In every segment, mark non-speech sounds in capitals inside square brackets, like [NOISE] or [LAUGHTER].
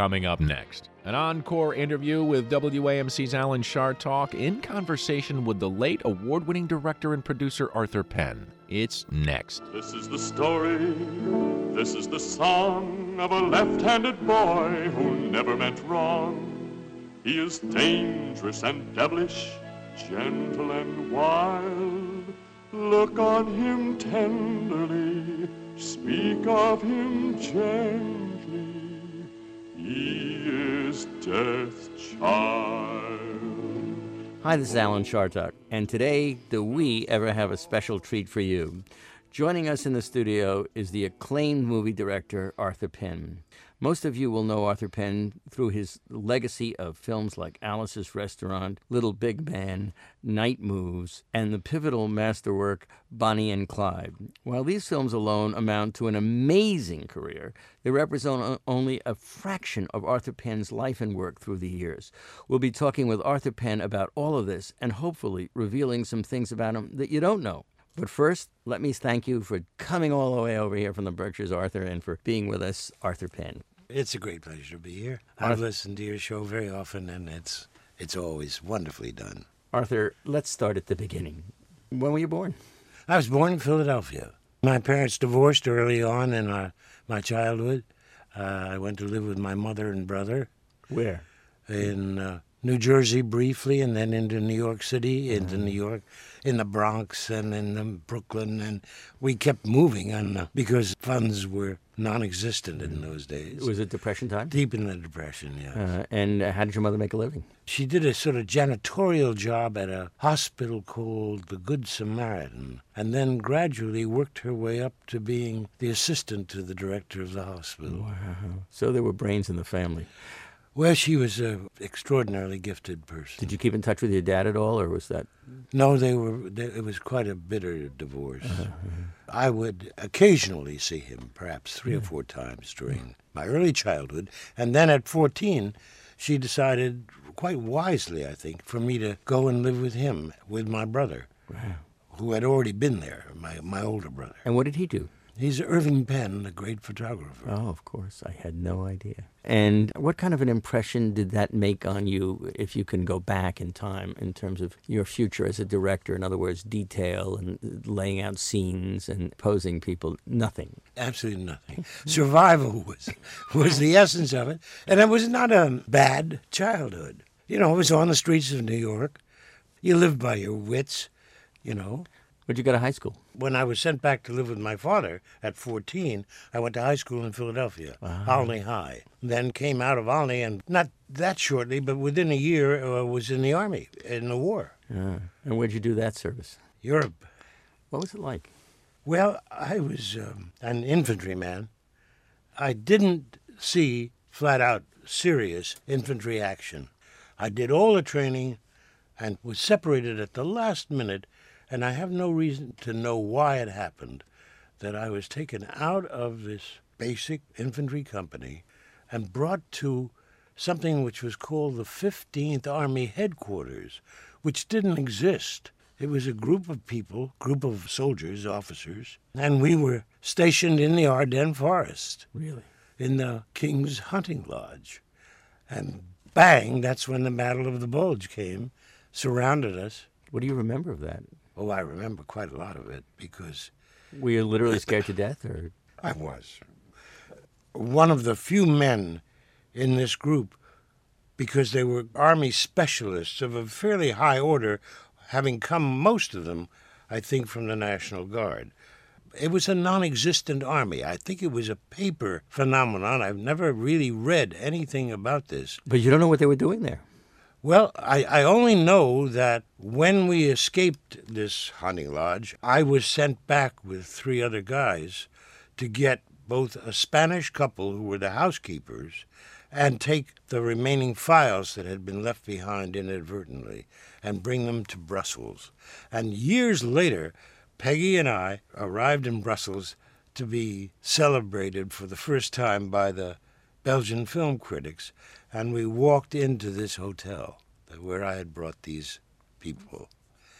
coming up next. An encore interview with WAMC's Alan Chartock in conversation with the late award winning director and producer Arthur Penn. It's next. This is the story, this is the song of a left handed boy who never meant wrong. He is dangerous and devilish, gentle and wild. Look on him tenderly, speak of him gently. Is child. Hi, this is Alan Chartock, and today, do we ever have a special treat for you? Joining us in the studio is the acclaimed movie director Arthur Penn. Most of you will know Arthur Penn through his legacy of films like Alice's Restaurant, Little Big Man, Night Moves, and the pivotal masterwork Bonnie and Clyde. While these films alone amount to an amazing career, they represent only a fraction of Arthur Penn's life and work through the years. We'll be talking with Arthur Penn about all of this and hopefully revealing some things about him that you don't know. But first, let me thank you for coming all the way over here from the Berkshires, Arthur, and for being with us, Arthur Penn. It's a great pleasure to be here. I've listened to your show very often, and it's it's always wonderfully done. Arthur, let's start at the beginning. When were you born? I was born in Philadelphia. My parents divorced early on in uh, my childhood. Uh, I went to live with my mother and brother Where? in uh, New Jersey briefly, and then into New York City, into New York, in the Bronx, and in Brooklyn, and we kept moving, and uh, because funds were non-existent in those days. Was it Depression time? Deep in the Depression, yeah. Uh, and uh, how did your mother make a living? She did a sort of janitorial job at a hospital called the Good Samaritan, and then gradually worked her way up to being the assistant to the director of the hospital. So there were brains in the family. Well, she was an extraordinarily gifted person. Did you keep in touch with your dad at all, or was that? No, they were. They, it was quite a bitter divorce. Uh-huh, uh-huh. I would occasionally see him, perhaps three or four times during my early childhood, and then at fourteen, she decided, quite wisely, I think, for me to go and live with him, with my brother, who had already been there, my my older brother. And what did he do? He's Irving Penn, the great photographer. Oh, of course. I had no idea. And what kind of an impression did that make on you if you can go back in time in terms of your future as a director? In other words, detail and laying out scenes and posing people? Nothing. Absolutely nothing. Survival was was the essence of it, and it was not a bad childhood. You know, it was on the streets of New York. You lived by your wits. You know, Where'd you go to high school? when I was sent back to live with my father at 14, I went to high school in Philadelphia, Olney High. Then came out of Olney, and not that shortly, but within a year, uh, was in the army in the war, Uh, and where'd you do that service? Europe. What was it like? Well, I was um, an infantryman. I didn't see flat out serious infantry action. I did all the training and was separated at the last minute, and I have no reason to know why it happened that I was taken out of this basic infantry company and brought to something which was called the 15th Army Headquarters, which didn't exist. It was a group of people, group of soldiers, officers, and we were stationed in the Ardennes forest Really? in the King's Hunting Lodge. And bang, that's when the Battle of the Bulge came, surrounded us. What do you remember of that? Oh, I remember quite a lot of it because Were you literally scared to death, or [LAUGHS] I was one of the few men in this group because they were Army specialists of a fairly high order, having come, most of them, I think, from the National Guard. It was a non existent army. I think it was a paper phenomenon. I've never really read anything about this. but you don't know what they were doing there? Well, I, I only know that when we escaped this hunting lodge, I was sent back with three other guys to get both a Spanish couple who were the housekeepers and take the remaining files that had been left behind inadvertently and bring them to Brussels. And years later, Peggy and I arrived in Brussels to be celebrated for the first time by the Belgian film critics, and we walked into this hotel where I had brought these people.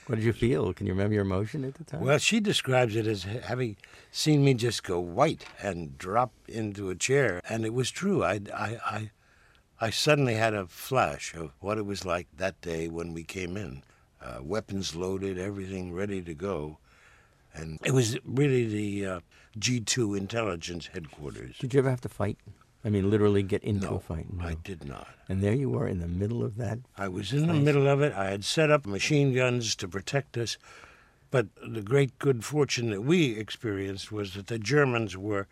What did you feel? Can you remember your emotion at the time? Well, she describes it as having seen me just go white and drop into a chair, and it was true. I, I, I, I suddenly had a flash of what it was like that day when we came in. Uh, weapons loaded, everything ready to go. And it was really the uh, G2 intelligence headquarters. Did you ever have to fight? I mean, literally get into no, a fight? No. I did not. And there you were in the middle of that. I was in the middle of it. I had set up machine guns to protect us. But the great good fortune that we experienced was that the Germans were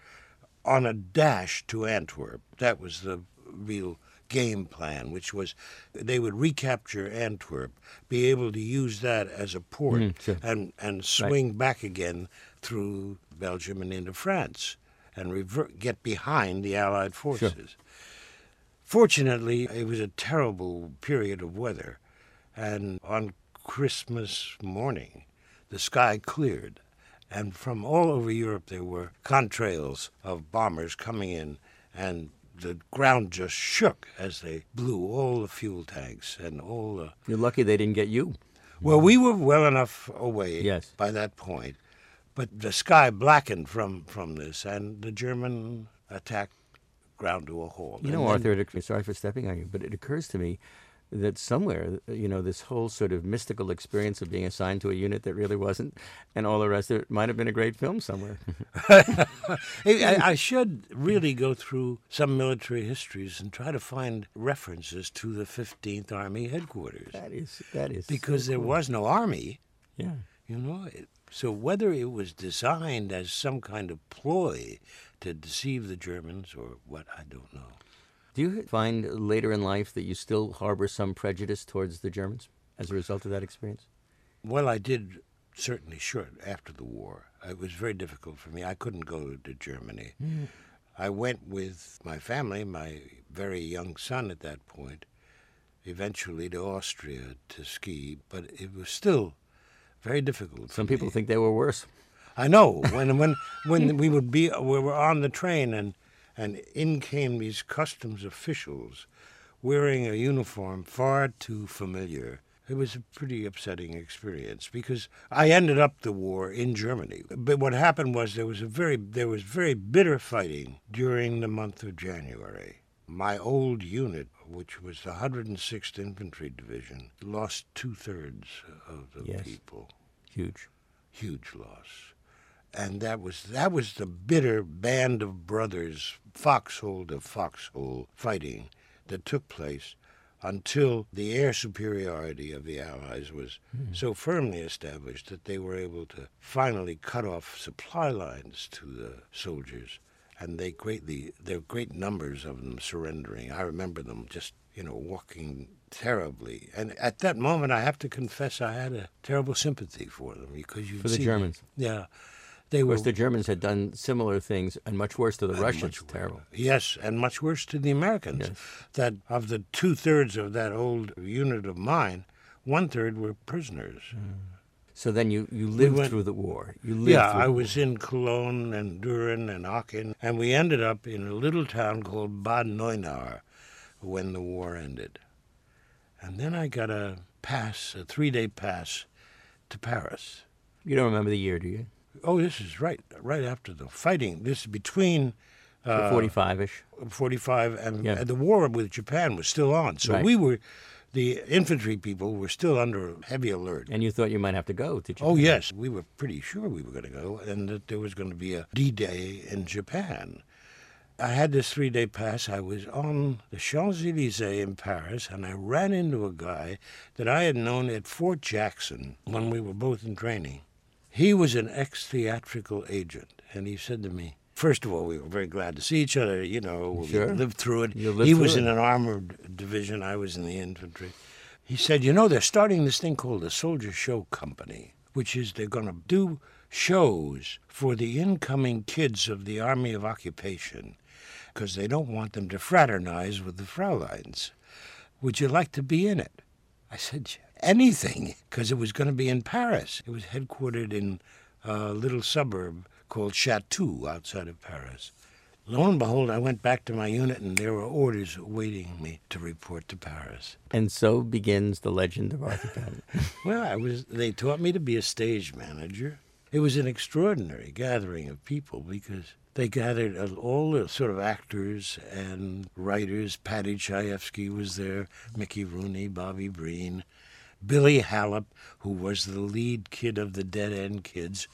on a dash to Antwerp. That was the real game plan, which was they would recapture Antwerp, be able to use that as a port, Mm, sure. and, and swing back again through Belgium and into France and revert, get behind the Allied forces. Fortunately, it was a terrible period of weather, and on Christmas morning, the sky cleared, and from all over Europe there were contrails of bombers coming in, and the ground just shook as they blew all the fuel tanks and all the. You're lucky they didn't get you. Well, we were well enough away Yes. by that point, but the sky blackened from, from this, and the German attack ground to a halt. You know, then- Arthur, it, sorry for stepping on you, but it occurs to me that somewhere, you know, this whole sort of mystical experience of being assigned to a unit that really wasn't, and all the rest of it, might have been a great film somewhere. [LAUGHS] [LAUGHS] I, I should really go through some military histories and try to find references to the 15th Army headquarters that is, that is. because so there cool. was no army, Yeah. you know. It, so whether it was designed as some kind of ploy to deceive the Germans or what, I don't know. Do you find later in life that you still harbor some prejudice towards the Germans as a result of that experience? Well, I did certainly short after the war. It was very difficult for me. I couldn't go to Germany. Hmm. I went with my family, my very young son at that point, eventually to Austria to ski, but it was still very difficult. Some people me. think they were worse. I know [LAUGHS] when when when we would be we were on the train and and in came these customs officials wearing a uniform far too familiar. It was a pretty upsetting experience because I ended up the war in Germany. But what happened was there was a very there was very bitter fighting during the month of January. My old unit, which was the 106th Infantry Division, lost two thirds of the Yes. people Huge. huge loss. And that was that was the bitter band of brothers, foxhole to foxhole fighting that took place until the air superiority of the Allies was hmm. so firmly established that they were able to finally cut off supply lines to the soldiers. And they greatly, there were great numbers of them surrendering. I remember them just, you know, walking terribly. And at that moment, I have to confess, I had a terrible sympathy for them because you For the Germans. yeah, they Of were course, the Germans had done similar things and much worse to the Russians. much. Terrible. Yes, and much worse to the Americans. Yes. That of the two thirds of that old unit of mine, one third were prisoners. Mm. So then you, you lived went- through the war. You lived Yeah, I was in Cologne and Düren and Aachen, and we ended up in a little town called Bad Neuenahr when the war ended. And then I got a pass, a three-day pass to Paris. You don't remember the year, do you? Oh, this is right, right after the fighting. This is between uh, 45 ish. 45 and, Yeah. and the war with Japan was still on. So Right. we were, the infantry people were still under heavy alert. And you thought you might have to go to Japan. Oh, yes, we were pretty sure we were going to go and that there was going to be a D Day in Japan. I had this three day pass. I was on the Champs Elysees in Paris and I ran into a guy that I had known at Fort Jackson when we were both in training. He was an ex theatrical agent and he said to me, First of all, we were very glad to see each other. You know, Sure. we lived through it. Lived he through was it. in an armored division. I was in the infantry. He said, You know, they're starting this thing called the Soldier Show Company, which is they're going to do shows for the incoming kids of the Army of Occupation because they don't want them to fraternize with the Frauleins. Would you like to be in it? I said, Anything, because it was going to be in Paris. It was headquartered in a little suburb called Chatou outside of Paris. Lo and behold, I went back to my unit and there were orders awaiting me to report to Paris. And so begins the legend of Arthur Penn. [LAUGHS] Well, I was they taught me to be a stage manager. It was an extraordinary gathering of people because They gathered all the sort of actors and writers. Paddy Chayefsky was there, Mickey Rooney, Bobby Breen, Billy Hallop, who was the lead kid of the Dead End Kids.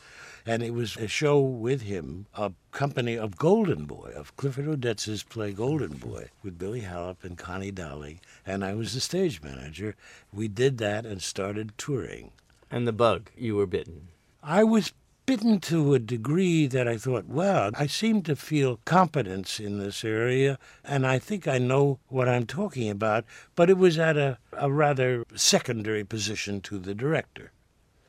And it was a show with him, a company of Golden Boy, of Clifford Odets's play Golden mm-hmm. Boy, with Billy Hallop and Connie Dowling. And I was the stage manager. We did that and started touring. And the bug, you were bitten. I was bitten to a degree that I thought, well, I seem to feel competence in this area, and I think I know what I'm talking about, but it was at a, a rather secondary position to the director.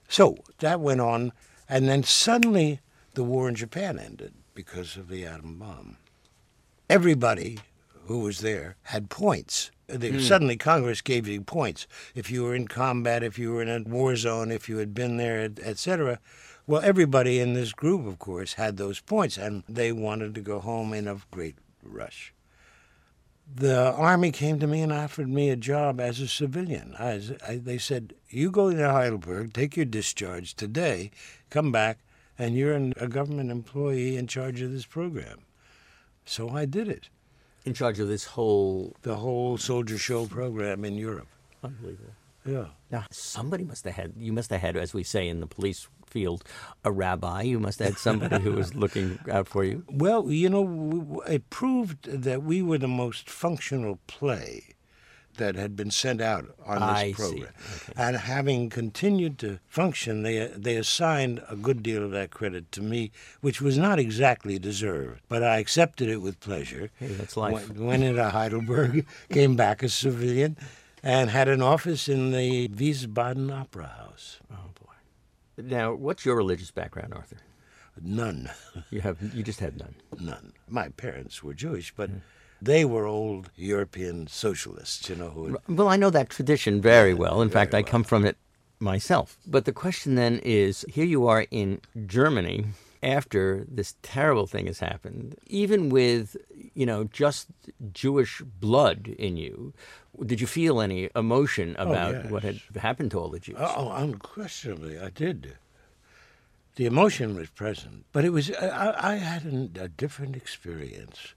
So that went on, and then suddenly the war in Japan ended because of the atom bomb. Everybody who was there had points. They, hmm. Suddenly, Congress gave you points if you were in combat, if you were in a war zone, if you had been there, etc. Well, everybody in this group, of course, had those points, and they wanted to go home in a great rush. The Army came to me and offered me a job as a civilian. I, I, they said, You go to Heidelberg, take your discharge today, come back, and you're an, a government employee in charge of this program. So I did it, In charge of this whole. the whole soldier show program in Europe. Unbelievable. Yeah. Now, somebody must have had, you must have had, as we say in the police field, a rabbi. You must have had somebody who was [LAUGHS] looking out for you. Well, you know, it proved that we were the most functional play that had been sent out on this I program. Okay. And having continued to function, they they assigned a good deal of that credit to me, which was not exactly deserved, but I accepted it with pleasure. Hey, that's life. Went, went into Heidelberg, [LAUGHS] came back a civilian, and had an office in the Wiesbaden Opera House. Oh, boy. Now, what's your religious background, Arthur? None. You have, you just had none. none. My parents were Jewish, but hmm. They were old European socialists, you know, who had, Well, I know that tradition very well. In fact, I come from it myself. But the question then is here you are in Germany after this terrible thing has happened, even with, you know, just Jewish blood in you. Did you feel any emotion oh, about what had happened to all the Jews? oh, unquestionably, I did. The emotion was present, but it was I, I I had an, a different experience.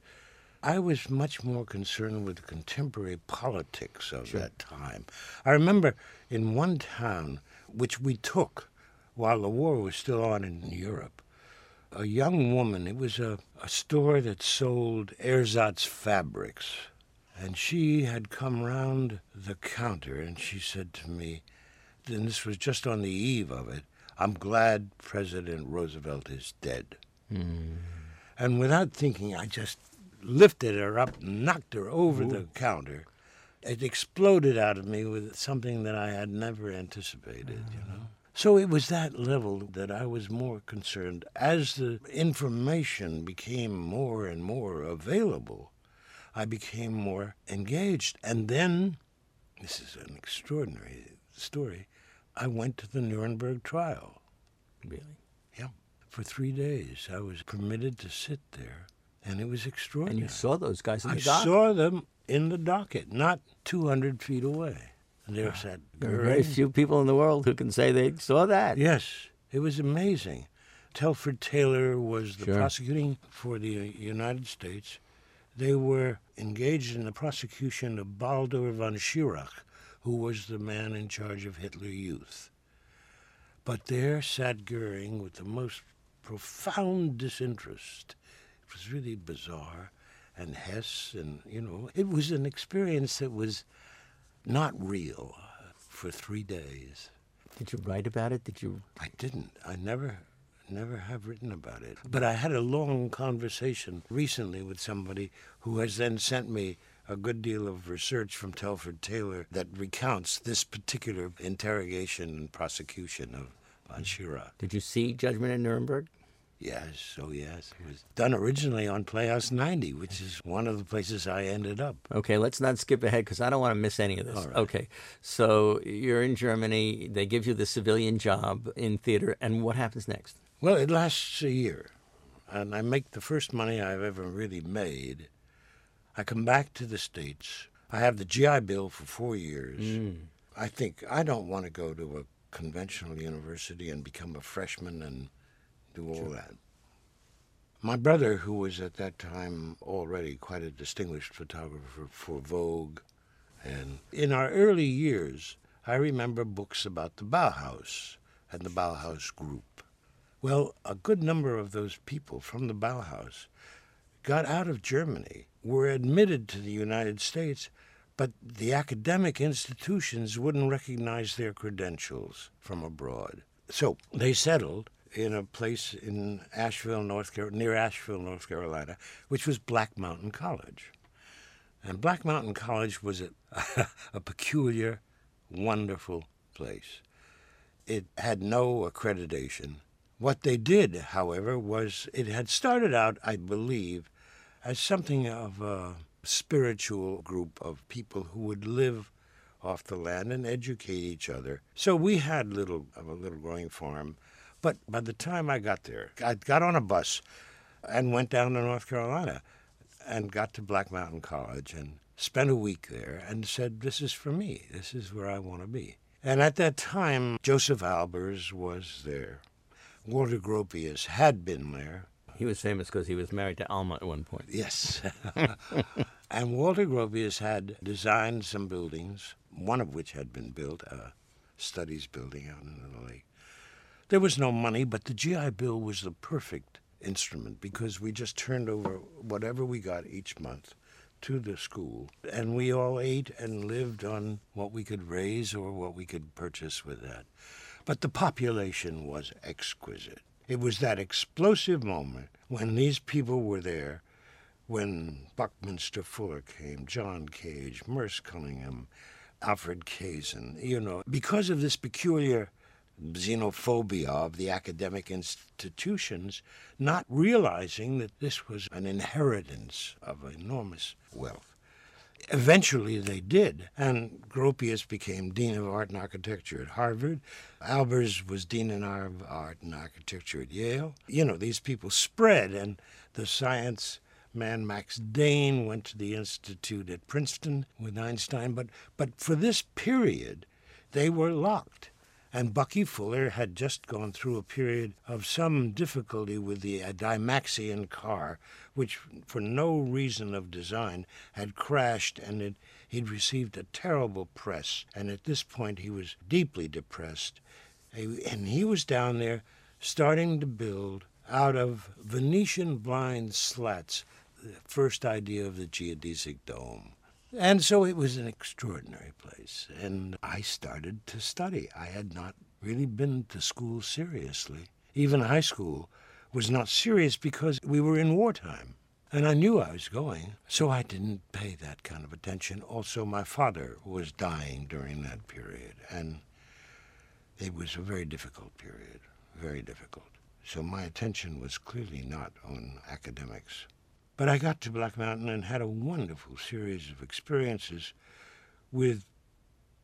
I was much more concerned with the contemporary politics of that time. I remember in one town, which we took while the war was still on in Europe, a young woman, it was a, a store that sold ersatz fabrics. And she had come round the counter and she said to me, and this was just on the eve of it, I'm glad President Roosevelt is dead. Hmm. And without thinking, I just lifted her up, knocked her over the counter. It exploded out of me with something that I had never anticipated, you know. Uh-huh. So it was that level that I was more concerned. As the information became more and more available, I became more engaged. And then, this is an extraordinary story, I went to the Nuremberg trial. Really? Yeah. For three days, I was permitted to sit there, and it was extraordinary. And you saw those guys in I the dock? I saw them in the docket, not 200 feet away. And there sat ah, There are very few people in the world who can say they saw that. Yes, it was amazing. Telford Taylor was the Sure. prosecuting for the United States. They were engaged in the prosecution of Baldur von Schirach, who was the man in charge of Hitler Youth. But there sat Goering with the most profound disinterest. It was really bizarre. And Hess, and, you know, it was an experience that was not real for three days. Did you write about it? Did you? I didn't. I never, never have written about it. But I had a long conversation recently with somebody who has then sent me a good deal of research from Telford Taylor that recounts this particular interrogation and prosecution of mm. von Schirach. Did you see Judgment in Nuremberg? Yes, oh yes. It was done originally on Playhouse 90, which is one of the places I ended up. Okay, let's not skip ahead because I don't want to miss any of this. Okay, so you're in Germany. They give you the civilian job in theater, and what happens next? Well, it lasts a year, and I make the first money I've ever really made. I come back to the States. I have the GI Bill for four years. Mm. I think I don't want to go to a conventional university and become a freshman and do all that. My brother, who was at that time already quite a distinguished photographer for Vogue, and in our early years, I remember books about the Bauhaus and the Bauhaus group. Well, a good number of those people from the Bauhaus got out of Germany, were admitted to the United States, but the academic institutions wouldn't recognize their credentials from abroad. So they settled in a place in Asheville, North Carolina, near Asheville, North Carolina, which was Black Mountain College. And Black Mountain College was a, [LAUGHS] a peculiar, wonderful place. It had no accreditation. What they did, however, was it had started out, I believe, as something of a spiritual group of people who would live off the land and educate each other. So we had little of a little growing farm but by the time I got there, I got on a bus and went down to North Carolina and got to Black Mountain College and spent a week there and said, This is for me. This is where I want to be. And at that time, Josef Albers was there. Walter Gropius had been there. He was famous because he was married to Alma at one point. Yes. [LAUGHS] [LAUGHS] and Walter Gropius had designed some buildings, one of which had been built, a studies building out in the lake. There was no money, but the GI Bill was the perfect instrument because we just turned over whatever we got each month to the school, and we all ate and lived on what we could raise or what we could purchase with that. But the population was exquisite. It was that explosive moment when these people were there, when Buckminster Fuller came, John Cage, Merce Cunningham, Alfred Kazin, you know, because of this peculiar xenophobia of the academic institutions, not realizing that this was an inheritance of enormous wealth. Eventually they did, and Gropius became Dean of Art and Architecture at Harvard. Albers was Dean of Art and Architecture at Yale. You know, these people spread, and the science man Max Dehn went to the Institute at Princeton with Einstein, but, but for this period, they were locked. And Bucky Fuller had just gone through a period of some difficulty with the Dymaxion car, which, for no reason of design, had crashed and it, he'd received a terrible press. And at this point, he was deeply depressed. And he was down there starting to build out of Venetian blind slats the first idea of the geodesic dome. And so it was an extraordinary place. And I started to study. I had not really been to school seriously. Even high school was not serious because we were in wartime. And I knew I was going, so I didn't pay that kind of attention. Also, my father was dying during that period, and it was a very difficult period, very difficult. So my attention was clearly not on academics. But I got to Black Mountain and had a wonderful series of experiences with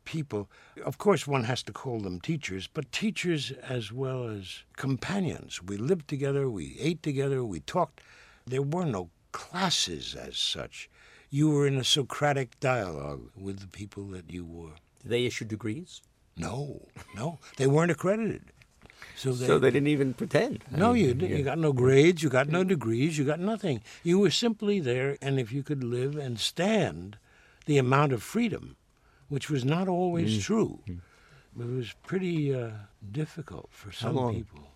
people. Of course, one has to call them teachers, but teachers as well as companions. We lived together, we ate together, we talked. There were no classes as such. You were in a Socratic dialogue with the people that you were. Did they issue degrees? No, no. They weren't accredited. So they, so they didn't even pretend. No, I mean, you you got no grades, you got no degrees, you got nothing. You were simply there, and if you could live and stand the amount of freedom, which was not always mm. true, mm. it was pretty uh, difficult for some How people.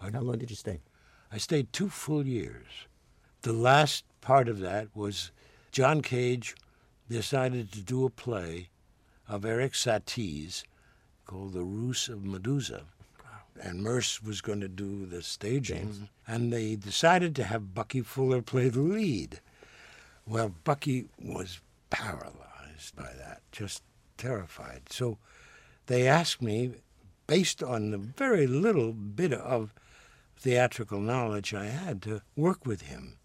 How long did you stay? I stayed two full years. The last part of that was John Cage decided to do a play of Eric Satie's called The Ruse of Medusa and Merce was going to do the staging, and they decided to have Bucky Fuller play the lead. Well, Bucky was paralyzed by that, just terrified. So they asked me, based on the very little bit of theatrical knowledge I had, to work with him.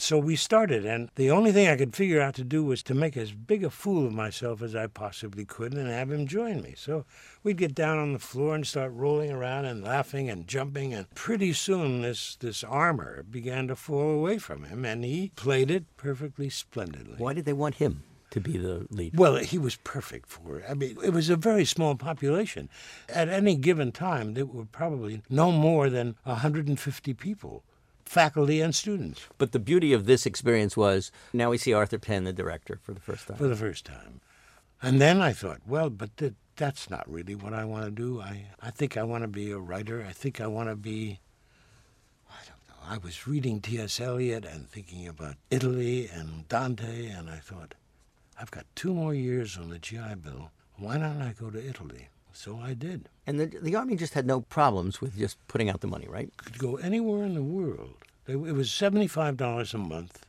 So we started, and the only thing I could figure out to do was to make as big a fool of myself as I possibly could and have him join me. So we'd get down on the floor and start rolling around and laughing and jumping, and pretty soon this, this armor began to fall away from him, and he played it perfectly splendidly. Why did they want him? to be the lead? Well, he was perfect for it. I mean, it was a very small population. At any given time, there were probably no more than 150 people faculty and students But the beauty of this experience was now we see Arthur Penn, the director, for the first time. for the first time. And then I thought, well, but th- that's not really what I want to do. I, I think I want to be a writer. I think I want to be. I don't know. I was reading T.S. Eliot and thinking about Italy and Dante, and I thought, I've got two more years on the GI Bill. Why don't I go to Italy? So I did. And the, the Army just had no problems with just putting out the money, right? Could go anywhere in the world. It was seventy-five dollars a month,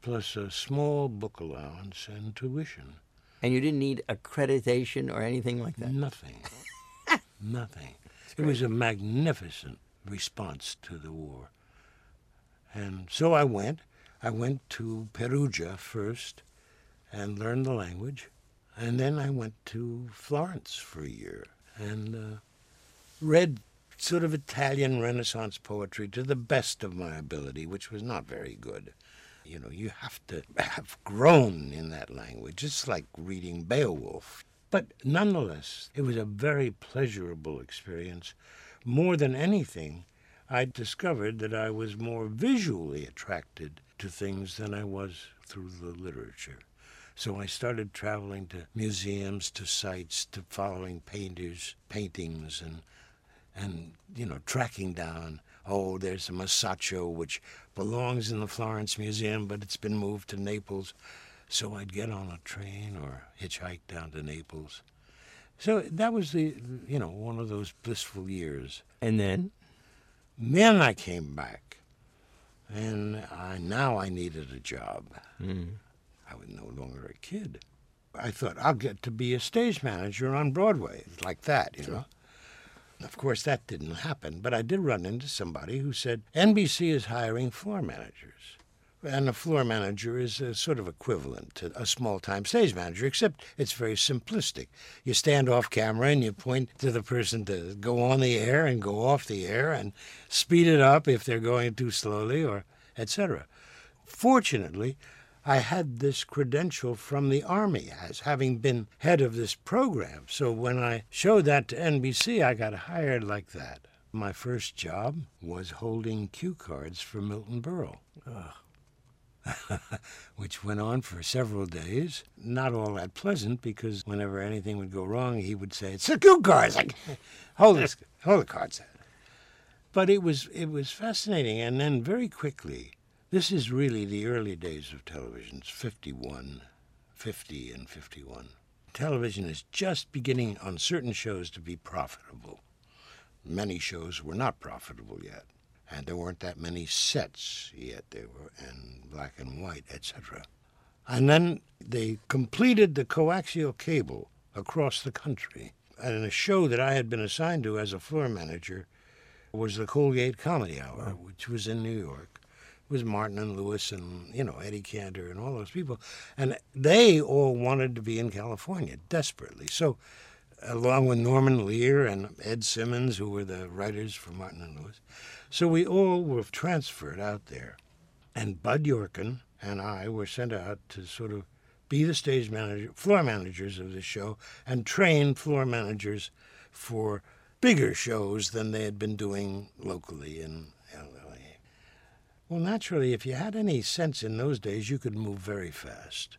plus a small book allowance and tuition. And you didn't need accreditation or anything like that. Nothing. [LAUGHS] Nothing. It was a magnificent response to the war. And so I went. I went to Perugia first and learned the language. And then I went to Florence for a year and uh, read sort of Italian Renaissance poetry to the best of my ability, which was not very good. You know, you have to have grown in that language. It's like reading Beowulf. But nonetheless, it was a very pleasurable experience. More than anything, I discovered that I was more visually attracted to things than I was through the literature. So I started traveling to museums, to sites, to following painters' paintings, and and you know tracking down. Oh, there's a Masaccio which belongs in the Florence Museum, but it's been moved to Naples. So I'd get on a train or hitchhike down to Naples. So that was the you know one of those blissful years. And then Then I came back, and I, now I needed a job. Hmm. I was no longer a kid. I thought I'll get to be a stage manager on Broadway, like that, you know. Of course, that didn't happen, but I did run into somebody who said NBC is hiring floor managers. And a floor manager is a sort of equivalent to a small time stage manager, except it's very simplistic. You stand off camera and you point to the person to go on the air and go off the air and speed it up if they're going too slowly or etc. Fortunately, I had this credential from the Army as having been head of this program. So when I showed that to NBC, I got hired like that. My first job was holding cue cards for Milton Berle. [LAUGHS] which went on for several days. Not all that pleasant because whenever anything would go wrong, he would say, "It's the cue cards. Like, [LAUGHS] hold this, hold the cards." But it was it was fascinating, and then very quickly, this is really the early days of television. It's 51, 50, and 51. Television is just beginning on certain shows to be profitable. Many shows were not profitable yet and there weren't that many sets yet. They were in black and white, etc. And then they completed the coaxial cable across the country. And a show that I had been assigned to as a floor manager was the Colgate Comedy Hour, which was in New York. Was Martin and Lewis and you know Eddie Cantor and all those people, and they all wanted to be in California desperately. So along with Norman Lear and Ed Simmons, who were the writers for Martin and Lewis. So we all were transferred out there. And Bud Yorkin and I were sent out to sort of be the stage manager, floor managers of the show, and train floor managers for bigger shows than they had been doing locally in. Well, naturally, if you had any sense in those days, you could move very fast.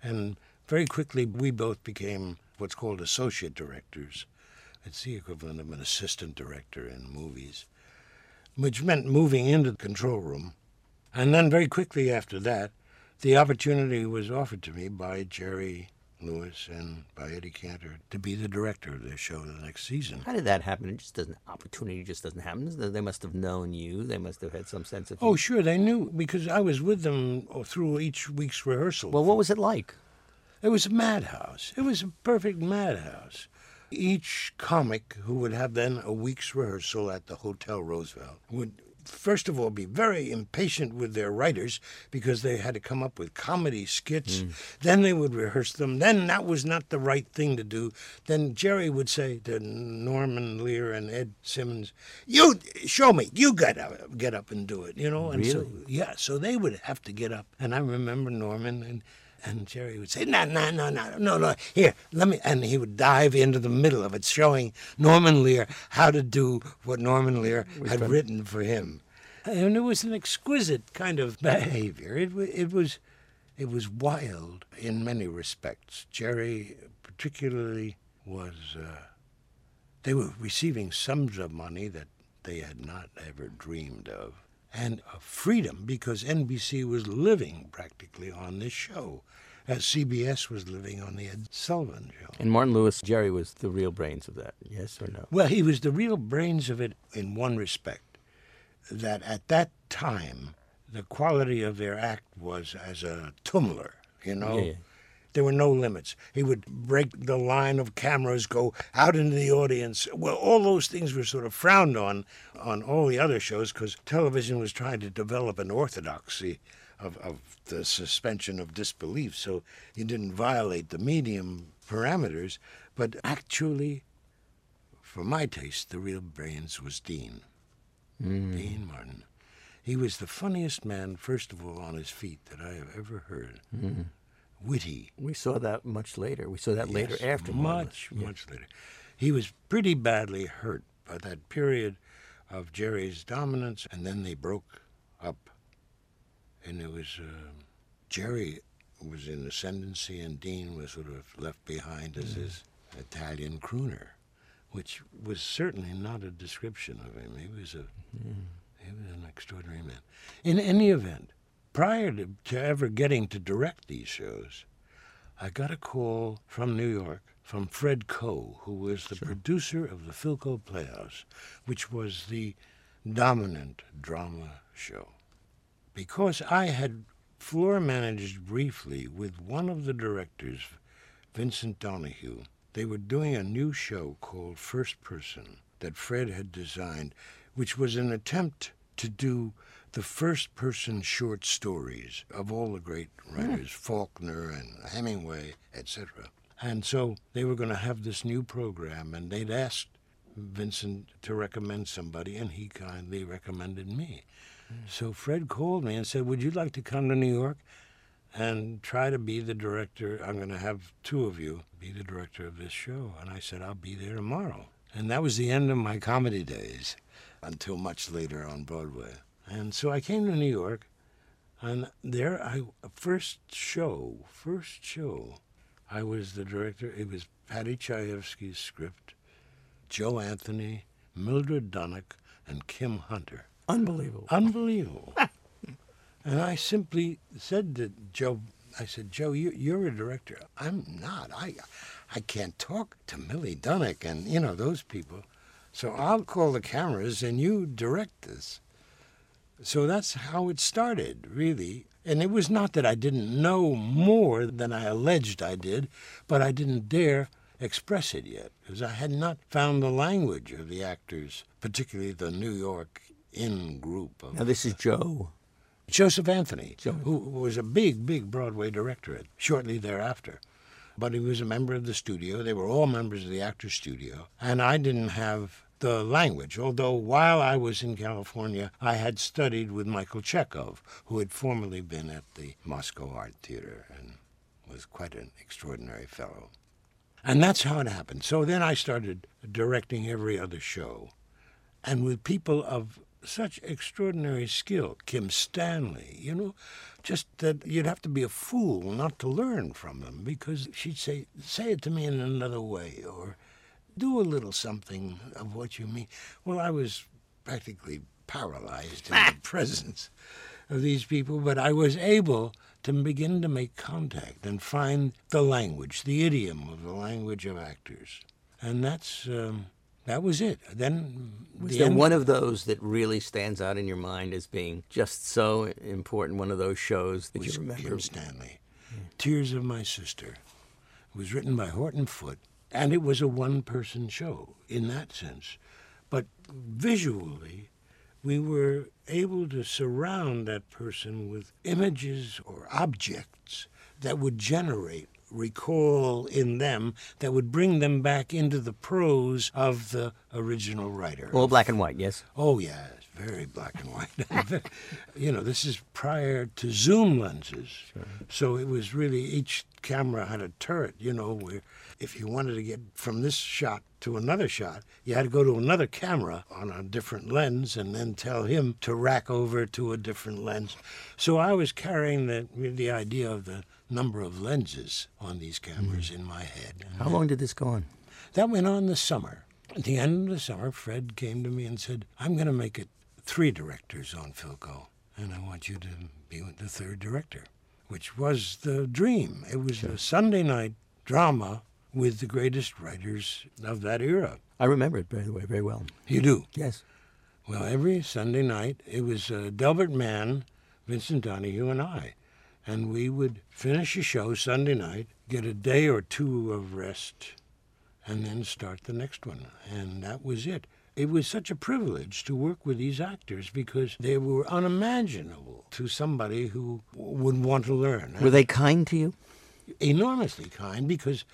And very quickly, we both became what's called associate directors. It's the equivalent of an assistant director in movies, which meant moving into the control room. And then, very quickly after that, the opportunity was offered to me by Jerry Lewis and by Eddie Cantor to be the director of the show the next season. how did that happen? It just doesn't opportunity just doesn't happen. They must have known you. They must have had some sense of. Oh, you. sure, they knew because I was with them through each week's rehearsal. well, what was it like? It was a madhouse. It was a perfect madhouse. Each comic who would have then a week's rehearsal at the Hotel Roosevelt would, first of all, be very impatient with their writers because they had to come up with comedy skits. Hmm. Then they would rehearse them. Then that was not the right thing to do. Then Jerry would say to Norman Lear and Ed Simmons, "You show me. You get up, get up and do it." You know. And so Really? yeah, so they would have to get up. And I remember Norman and and Jerry would say, no, no, no, no, no, no, here, let me, and he would dive into the middle of it, showing Norman Lear how to do what Norman Lear had written for him. and it was an exquisite kind of behavior. It, it was, it was wild in many respects. Jerry, particularly, was. Uh, they were receiving sums of money that they had not ever dreamed of, and uh, freedom because NBC was living practically on this show uh, as CBS was living on the Ed Sullivan show. And Martin Lewis, Jerry was the real brains of that, yes or no? Well, he was the real brains of it in one respect that at that time, the quality of their act was as a tumbler, you know? Yeah, yeah. There were no limits. He would break the line of cameras, go out into the audience. Well, all those things were sort of frowned on on all the other shows because television was trying to develop an orthodoxy of, of the suspension of disbelief, so you didn't violate the medium parameters. But actually, for my taste, the real brains was Dean. Mm. Dean Martin. He was the funniest man, first of all, on his feet that I have ever heard. Mm. Witty. We saw that much later. We saw that later after much. Yeah. much later. He was pretty badly hurt by that period of Jerry's dominance, and then they broke up. And it was uh, Jerry was in ascendancy, and Dean was sort of left behind as his Italian crooner, which was certainly not a description of him. He was a he was an extraordinary man. In any event, prior to, to ever getting to direct these shows, I got a call from New York from Fred Coe, who was the producer of the Philco Playhouse, which was the dominant drama show. Because I had floor managed briefly with one of the directors, Vincent Donehue, they were doing a new show called First Person that Fred had designed, which was an attempt to do the first person short stories of all the great writers, hmm. Faulkner and Hemingway, etc. And so they were going to have this new program, and they'd asked Vincent to recommend somebody, and he kindly recommended me. Hmm. So Fred called me and said, Would you like to come to New York and try to be the director? I'm going to have two of you be the director of this show. And I said, I'll be there tomorrow. And that was the end of my comedy days until much later on Broadway. And so I came to New York, and there I first show, first show, I was the director. It was Paddy Chayefsky's script, Joe Anthony, Mildred Dunnock, and Kim Hunter. Unbelievable. Unbelievable. [LAUGHS] and I simply said to Joe, I said, Joe, you, you're a director. I'm not. I, I can't talk to Millie Dunnock and, you know, those people. So I'll call the cameras and you direct this. So that's how it started, really. And it was not that I didn't know more than I alleged I did, but I didn't dare express it yet because I had not found the language of the actors, particularly the New York in group of Now, this is uh, Joe. Joseph Anthony, Joe. who was a big, big Broadway director shortly thereafter. But he was a member of the studio. They were all members of the Actors Studio. And I didn't have the language, although while I was in California, I had studied with Michael Chekhov, who had formerly been at the Moscow Art Theater and was quite an extraordinary fellow. And that's how it happened. So then I started directing every other show and with people of such extraordinary skill. Kim Stanley, you know, just that you'd have to be a fool not to learn from them because she'd say, say it to me in another way or do a little something of what you mean. Well, I was practically paralyzed in the [LAUGHS] presence of these people, but I was able to begin to make contact and find the language, the idiom of the language of actors. And that's. Um, that was it. Then Was the there one of those that really stands out in your mind as being just so important? One of those shows that you remember? Stanley. Tears of My Sister. It was written by Horton Foote, and it was a one person show in that sense. But visually, we were able to surround that person with images or objects that would generate recall in them that would bring them back into the prose of the original writer. All black and white, yes. Oh, yeah, it's very black and white. [LAUGHS] you know, this is prior to zoom lenses. So it was really each camera had a turret, you know, where if you wanted to get from this shot to another shot, you had to go to another camera on a different lens and then tell him to rack over to a different lens. So I was carrying the, the idea of the number of lenses on these cameras in my head. How long did this go on? That went on the summer. At the end of the summer, Fred came to me and said, I'm going to make it three directors on Philco, and I want you to be the third director, which was the dream. It was a Sunday night drama with the greatest writers of that era. I remember it, by the way, very well. You do? Yes. Well, every Sunday night, it was uh, Delbert Mann, Vincent Donehue, and I. And we would finish a show Sunday night, get a day or two of rest, and then start the next one. And that was it. It was such a privilege to work with these actors because they were unimaginable to somebody who would want to learn. Were they kind to you? enormously kind because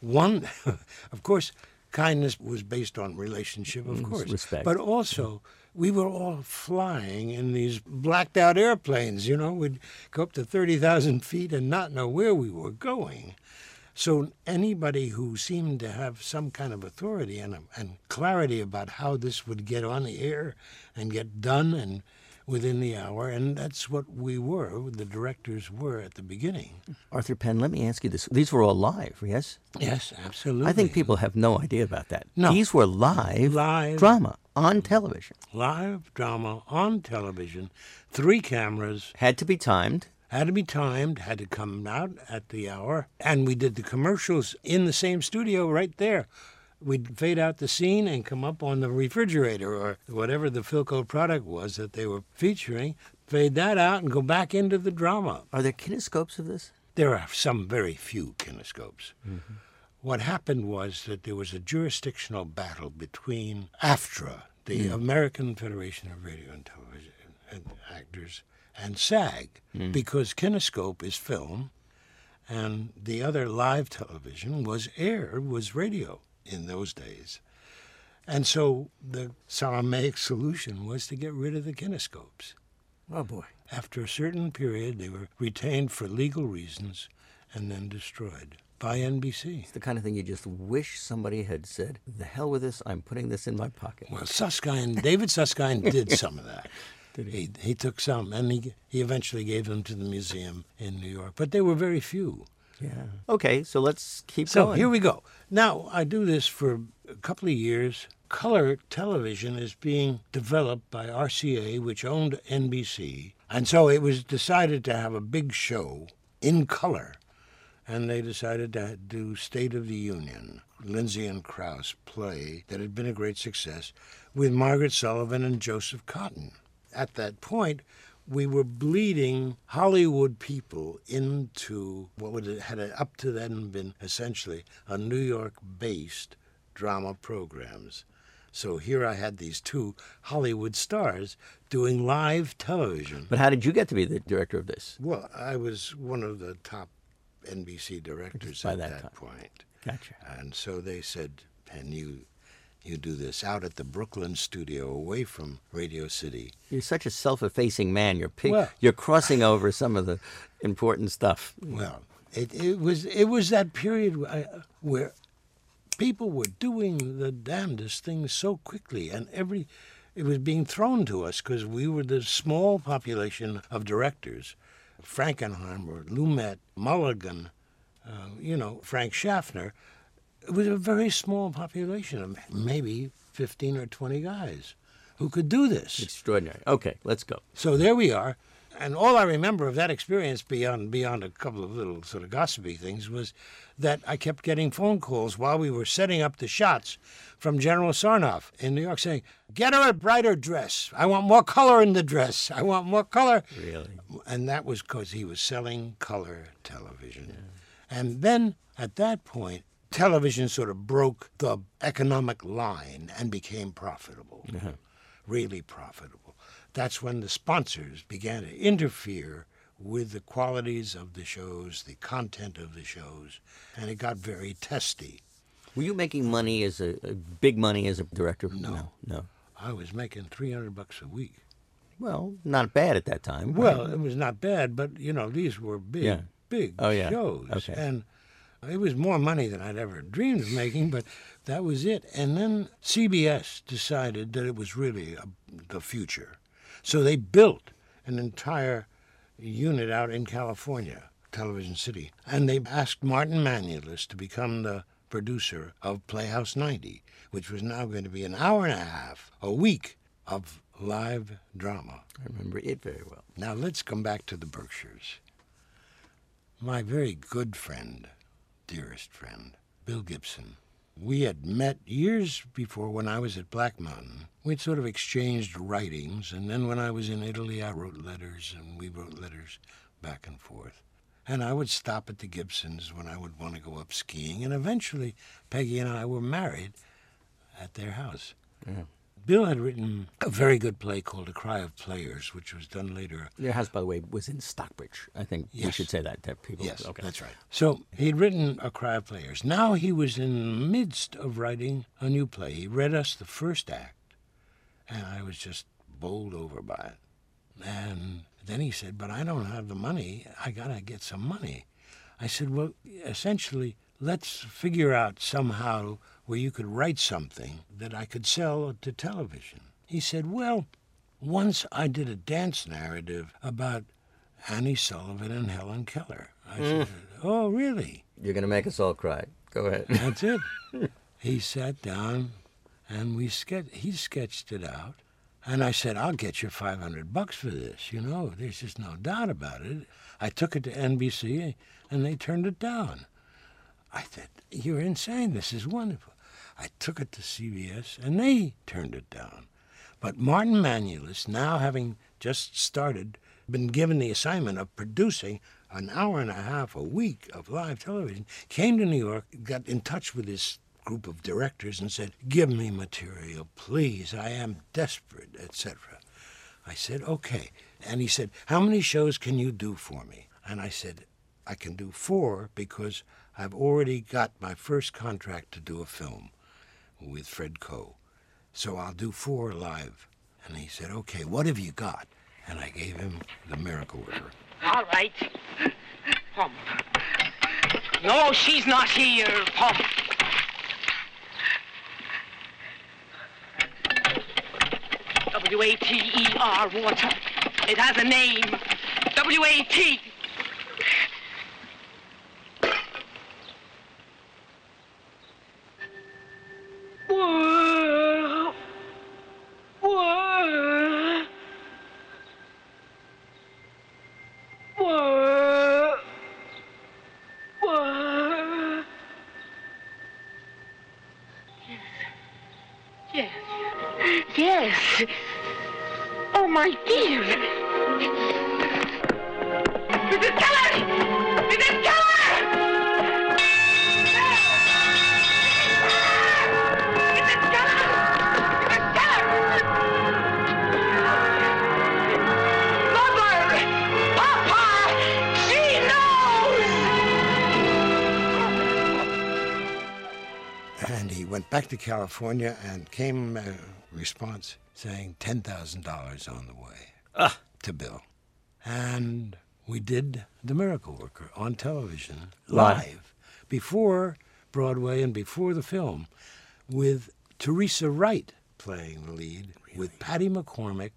one, [LAUGHS] of course, kindness was based on relationship, of Mm, course, respect. but also we were all flying in these blacked out airplanes. You know, we'd go up to thirty thousand feet and not know where we were going. So anybody who seemed to have some kind of authority and, and clarity about how this would get on the air and get done and within the hour, and that's what we were, the directors were at the beginning. Arthur Penn, let me ask you this. These were all live, yes? Yes, absolutely. I think people have no idea about that. No. These were live, Live. drama on television. live drama on television, three cameras, Had to be timed. had to be timed, had to come out at the hour, and we did the commercials in the same studio right there. We'd fade out the scene and come up on the refrigerator or whatever the Philco product was that they were featuring, fade that out and go back into the drama. Are there kinescopes of this? There are some very few kinescopes. Mm-hmm. What happened was that there was a jurisdictional battle between AFTRA, the mm. American Federation of Radio and Television and Actors, and SAG, mm. because kinescope is film, and the other live television was air, was radio in those days. And so the Saramaic solution was to get rid of the kinescopes. Oh, boy. After a certain period, they were retained for legal reasons and then destroyed by NBC. It's the kind of thing you just wish somebody had said, the hell with this, I'm putting this in my pocket. Well, Susskind, David Susskind did [LAUGHS] some of that. he? He, took some, and he, he eventually gave them to the museum in New York. But they were very few. Yeah. Okay, so let's keep So going. here we go. Now, I do this for a couple of years. Color television is being developed by RCA, which owned NBC. And so it was decided to have a big show in color. And they decided to do State of the Union, Lindsay and Crouse play that had been a great success with Margaret Sullavan and Joseph Cotten. At that point, we were bleeding Hollywood people into what would had up to then been essentially a New York-based drama programs. So here I had these two Hollywood stars doing live television. but how did you get to be the director of this? Well, I was one of the top NBC directors at that that, point. Gotcha. And so they said, and you you do this out at the Brooklyn studio away from Radio City. You're such a self-effacing man. You're pig- Well- you're crossing over some of the important stuff. Well, it, it was it was that period where, where people were doing the damnedest things so quickly, and every it was being thrown to us because we were the small population of directors, Frankenheimer, Lumet, Mulligan, uh, you know, Frank Schaffner. It was a very small population of maybe fifteen or twenty guys who could do this. Extraordinary. Okay, let's go. So there we are. And all I remember of that experience, beyond beyond a couple of little sort of gossipy things, was that I kept getting phone calls while we were setting up the shots from General Sarnoff in New York saying, "Get her a brighter dress. I want more color in the dress. I want more color." Really? And that was because he was selling color television. And then at that point, television sort of broke the economic line and became profitable, really profitable. That's when the sponsors began to interfere with the qualities of the shows, the content of the shows, and it got very testy. Were you making money as a, a big money as a director? No. no, no. I was making 300 bucks a week. Well, not bad at that time. Well, it was not bad, but you know, these were big, Yeah. big Oh, yeah. shows. Okay. And it was more money than I'd ever dreamed of making, but that was it. And then CBS decided that it was really a, the future. So they built an entire unit out in California, Television City. And they asked Martin Manulis to become the producer of Playhouse 90, which was now going to be an hour and a half a week of live drama. I remember it very well. Now let's come back to the Berkshires. My very good friend, dearest friend, Bill Gibson. We had met years before when I was at Black Mountain. We'd sort of exchanged writings, and then when I was in Italy, I wrote letters, and we wrote letters back and forth. And I would stop at the Gibsons when I would want to go up skiing, and eventually Peggy and I were married at their house. Bill had written a very good play called A Cry of Players, which was done later Your house, by the way, was in Stockbridge. I think we Yes. should say that to people. Yes, okay. that's right. So he'd written A Cry of Players. Now he was in the midst of writing a new play. He read us the first act, and I was just bowled over by it. And then he said, But I don't have the money. I got to get some money. I said, Well, essentially, let's figure out somehow where you could write something that I could sell to television. He said, Well, once I did a dance narrative about Annie Sullivan and Helen Keller. I hmm. said, Oh, really? You're going to make us all cry. Go ahead. [LAUGHS] That's it. [LAUGHS] he sat down and we ske- he sketched it out. And I said, I'll get you 500 bucks for this. You know, there's just no doubt about it. I took it to NBC and they turned it down. I said, You're insane. This is wonderful. I took it to CBS and they turned it down. But Martin Manulis, now having just started, been given the assignment of producing an hour and a half a week of live television, came to New York, got in touch with this group of directors and said, Give me material, please. I am desperate, etc. I said, Okay. And he said, How many shows can you do for me? And I said, I can do four because I've already got my first contract to do a film with Fred Coe. So I'll do four live. And he said, Okay, what have you got? And I gave him The Miracle Worker. All right. Pump. No, she's not here. Pump. W-A-T-E-R, water. It has a name. W-A-T. California and came a response saying $10,000 on the way ah. to Bill. And we did The Miracle Worker on television Live. live before Broadway and before the film with Teresa Wright playing the lead with Patty McCormack,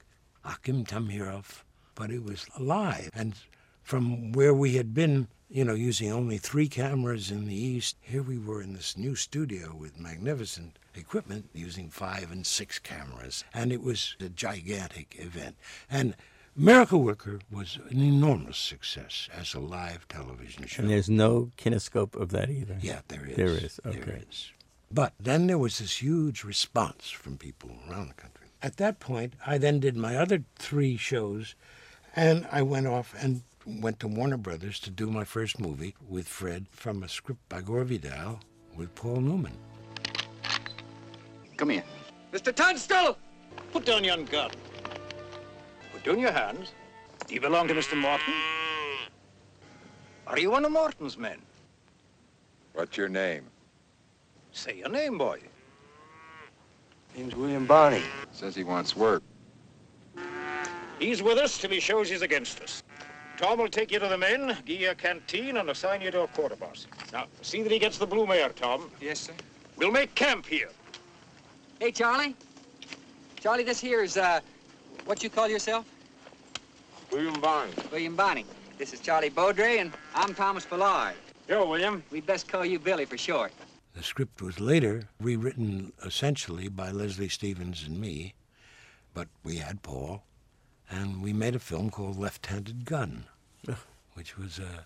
Akim Tamiroff, but it was live. And from where we had been, you know, using only three cameras in the East, here we were in this new studio with magnificent equipment using five and six cameras. And it was a gigantic event. And Miracle Worker was an enormous success as a live television show. And there's no kinescope of that either. Yeah, there is. There is, okay. is. But then there was this huge response from people around the country. At that point, I then did my other three shows, and I went off and went to Warner Brothers to do my first movie with Fred from a script by Gore Vidal with Paul Newman. Come here. Mr. Tunstall! Put down your gun. Put down your hands. Do you belong to Mr. Morton? Are you one of Morton's men? What's your name? Say your name, boy. Name's William Barney. Says he wants work. He's with us till he shows he's against us. Tom will take you to the men, give you a canteen, and assign you to a quarter boss. Now, see that he gets the blue mare, Tom. Yes, sir. We'll make camp here. Hey, Charlie. Charlie, this here is, uh, what you call yourself? William Barney. William Bonney. This is Charlie Beaudry, and I'm Thomas Ballard. Yo, William. We'd best call you Billy for short. The script was later rewritten essentially by Leslie Stevens and me, but we had Paul, and we made a film called Left Handed Gun, which was a,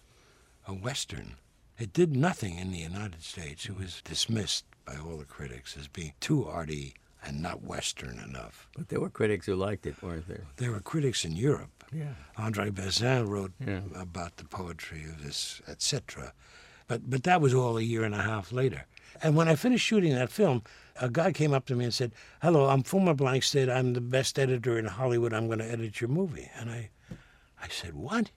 a Western. It did nothing in the United States. It was dismissed by all the critics as being too arty and not Western enough. But there were critics who liked it, weren't there? There were critics in Europe. Yeah. Andre Bazin wrote Yeah. about the poetry of this, etc. But but that was all a year and a half later. And when I finished shooting that film, a guy came up to me and said, "Hello, I'm Folmar Blangsted. I'm the best editor in Hollywood. I'm going to edit your movie." And I, I said, "What?"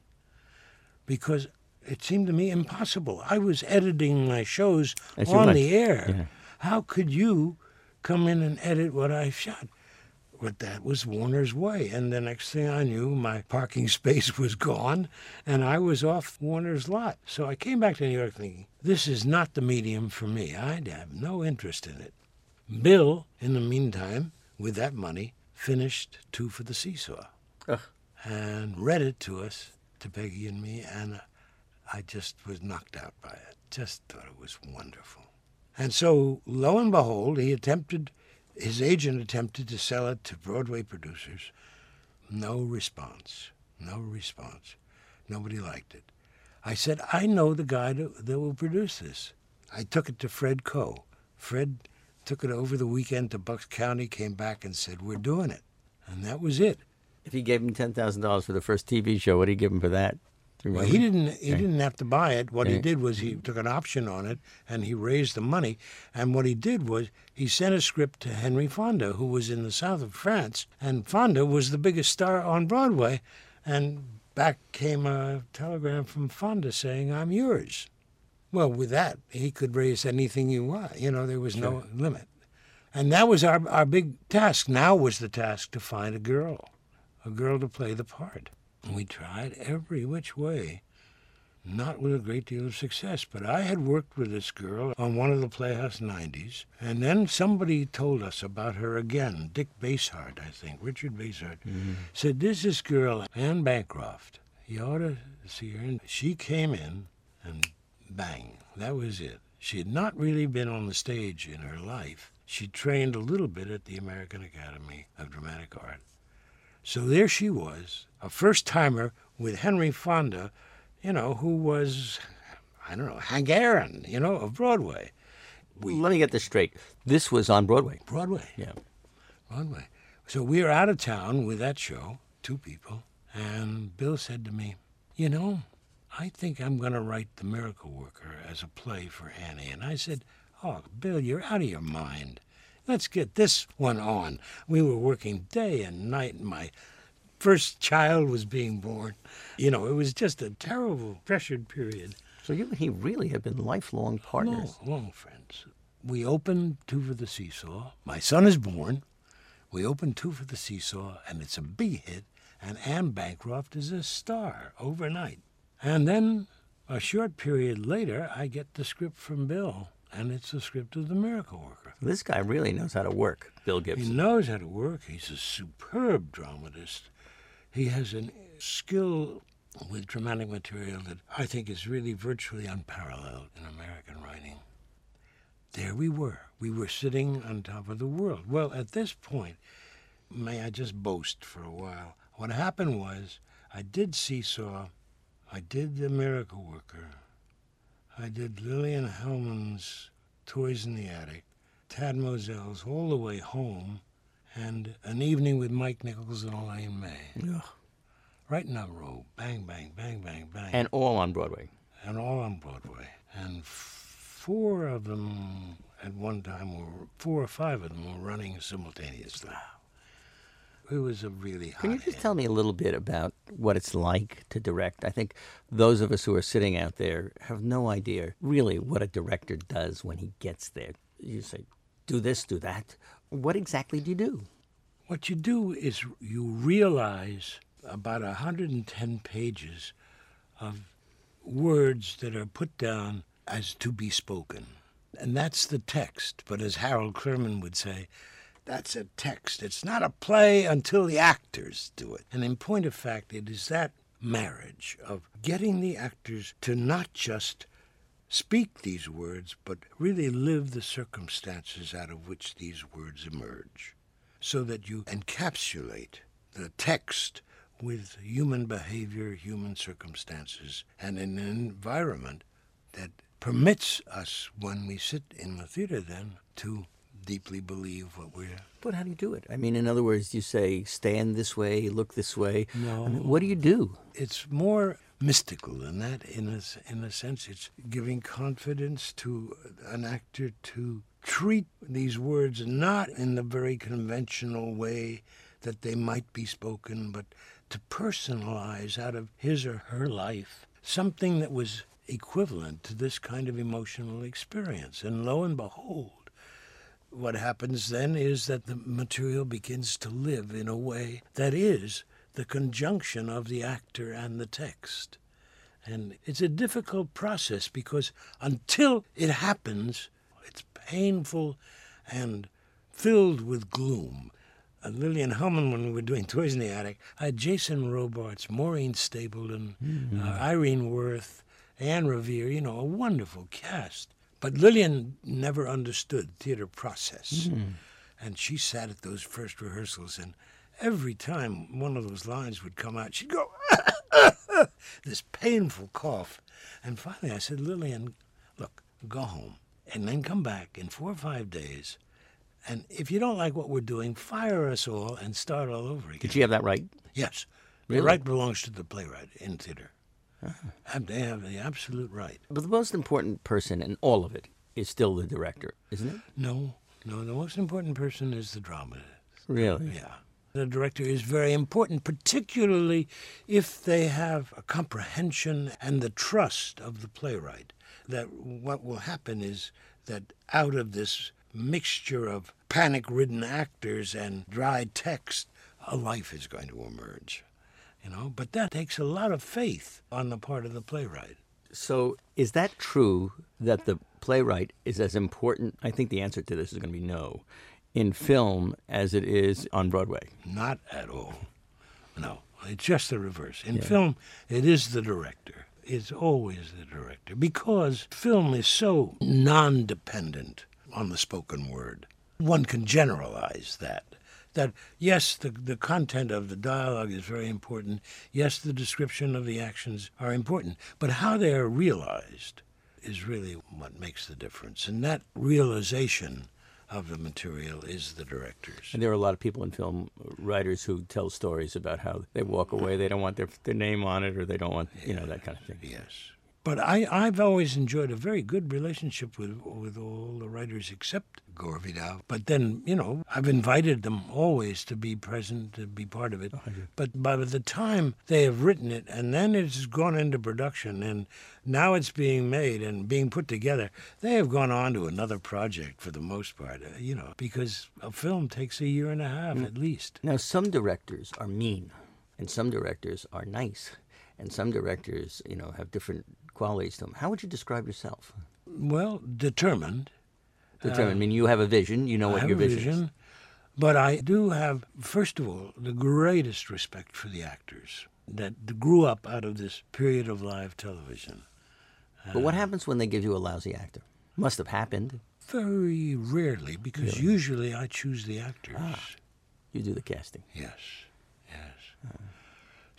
Because it seemed to me impossible. I was editing my shows As on the air. Yeah. How could you come in and edit what I shot? But that was Warner's way. And the next thing I knew, my parking [LAUGHS] space was gone and I was off Warner's lot. So I came back to New York thinking, this is not the medium for me. I have no interest in it. Bill, in the meantime, with that money, finished Two for the Seesaw Ugh. and read it to us, to Peggy and me, and I just was knocked out by it. Just thought it was wonderful. And so, lo and behold, he attempted, his agent attempted to sell it to Broadway producers. No response. No response. Nobody liked it. I said, I know the guy that, that will produce this. I took it to Fred Coe. Fred took it over the weekend to Bucks County, came back and said, We're doing it. And that was it. If he gave him ten thousand dollars for the first TV show, what did he give him for that? Well, he didn't. He didn't have to buy it. What he did was he took an option on it, and he raised the money. And what he did was he sent a script to Henry Fonda, who was in the south of France, and Fonda was the biggest star on Broadway. And back came a telegram from Fonda saying, "I'm yours." Well, with that, he could raise anything you want. You know, there was no limit. And that was our our big task. Now was the task to find a girl, a girl to play the part. And we tried every which way not with a great deal of success. But I had worked with this girl on one of the Playhouse 90s, and then somebody told us about her again. Dick Basehart, I think, Richard Basehart, mm-hmm. said, There's this girl, Anne Bancroft. You ought to see her. And she came in, and bang, that was it. She had not really been on the stage in her life. She trained a little bit at the American Academy of Dramatic Art. So there she was, a first timer with Henry Fonda, you know, who was, I don't know, Hank Aaron, you know, of Broadway. We, Let me get this straight. This was on Broadway. Broadway, Yeah. Broadway. So we were out of town with that show, two people, and Bill said to me, You know, I think I'm going to write The Miracle Worker as a play for Annie. And I said, Oh, Bill, you're out of your mind. Let's get this one on. We were working day and night, and my first child was being born. You know, it was just a terrible, pressured period. So you and he really have been lifelong partners. Long, long friends. We opened Two for the Seesaw. My son is born. We opened Two for the Seesaw, and it's a big hit. And Anne Bancroft is a star overnight. And then a short period later, I get the script from Bill, and it's the script of The Miracle Worker. This guy really knows how to work, Bill Gibson. He knows how to work. He's a superb dramatist. He has a skill with dramatic material that I think is really virtually unparalleled in American writing. There we were. We were sitting on top of the world. Well, at this point, may I just boast for a while? What happened was I did Seesaw, I did The Miracle Worker, I did Lillian Hellman's Toys in the Attic, Tad Mosel's All the Way Home, and An Evening with Mike Nichols and Elaine May. Ugh. Right in a row. Bang, bang, bang, bang, bang. And all on Broadway. and all on Broadway. And f- four of them at one time were, four or five of them were running simultaneously. It was a really hot Can you just hit. tell me a little bit about what it's like to direct. I think those of us who are sitting out there have no idea really what a director does when he gets there. You say, do this, do that. What exactly do you do? What you do is you realize about 110 pages of words that are put down as to be spoken. And that's the text. But as Harold Clurman would say, that's a text. It's not a play until the actors do it. And in point of fact, it is that marriage of getting the actors to not just speak these words, but really live the circumstances out of which these words emerge, so that you encapsulate the text with human behavior, human circumstances, and an environment that permits us, when we sit in the theater, then to deeply believe what we're. But how do you do it? I mean, in other words, you say, stand this way, look this way. No. I mean, what do you do? It's more mystical than that. In a in a sense, it's giving confidence to an actor to treat these words not in the very conventional way that they might be spoken, but to personalize out of his or her life something that was equivalent to this kind of emotional experience. And lo and behold, what happens then is that the material begins to live in a way that is the conjunction of the actor and the text. And it's a difficult process because until it happens, it's painful and filled with gloom. Uh, Lillian Hellman, when we were doing Toys in the Attic, I had Jason Robards, Maureen Stapleton, Mm-hmm. uh, Irene Worth, Anne Revere, you know, a wonderful cast. But Lillian never understood theater process. Mm. And she sat at those first rehearsals, and every time one of those lines would come out, she'd go, [LAUGHS] this painful cough. And finally I said, Lillian, look, go home and then come back in four or five days. And if you don't like what we're doing, fire us all and start all over again. Did she have that right? Yes. Really? The right belongs to the playwright in theater. [LAUGHS] They have the absolute right. But the most important person in all of it is still the director, isn't it? No, no, the most important person is the dramatist. Really? Yeah. The director is very important, particularly if they have a comprehension and the trust of the playwright. That what will happen is that out of this mixture of panic ridden actors and dry text, a life is going to emerge. You know, but that takes a lot of faith on the part of the playwright. So, is that true that the playwright is as important? I think the answer to this is going to be no in film as it is on Broadway. Not at all. No, it's just the reverse. In film, it is the director. It's always the director because film is so non dependent on the spoken word. One can generalize that. That, yes, the, the content of the dialogue is very important. Yes, the description of the actions are important. But how they are realized is really what makes the difference. And that realization of the material is the director's. And there are a lot of people in film, writers who tell stories about how they walk away, they don't want their, their name on it, or they don't want, you know, that kind of thing. Yes. But I, I've always enjoyed a very good relationship with, with all the writers except Gore Vidal. But then, you know, I've invited them always to be present, to be part of it. But by the time they have written it and then it's gone into production and now it's being made and being put together, they have gone on to another project for the most part, uh, you know, because a film takes a year and a half at least. Now, some directors are mean, and some directors are nice, and some directors, you know, have different qualities to them. How would you describe yourself? Well, determined. Determined. I mean, you have a vision. You know I what have your a vision, is. But I do have, first of all, the greatest respect for the actors that grew up out of this period of live television. But what happens when they give you a lousy actor? Must have happened. Very rarely, because usually I choose the actors. Ah, You do the casting. Yes, yes.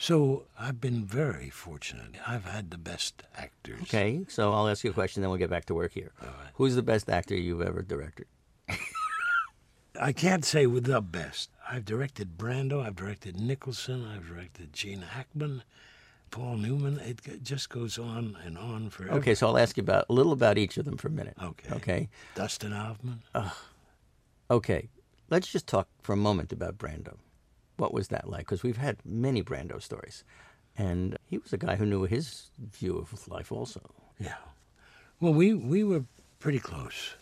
So I've been very fortunate. I've had the best actors. Okay, so I'll ask you a question, then we'll get back to work here. Who's the best actor you've ever directed? [LAUGHS] I can't say with the best. I've directed Brando, I've directed Nicholson, I've directed Gene Hackman, Paul Newman. It just goes on and on forever. Okay, so I'll ask you about a little about each of them for a minute. Okay. Okay. Dustin Hoffman. Okay. Let's just talk for a moment about Brando. What was that like? Because we've had many Brando stories, and he was a guy who knew his view of life also. Yeah. Well, we we were pretty close.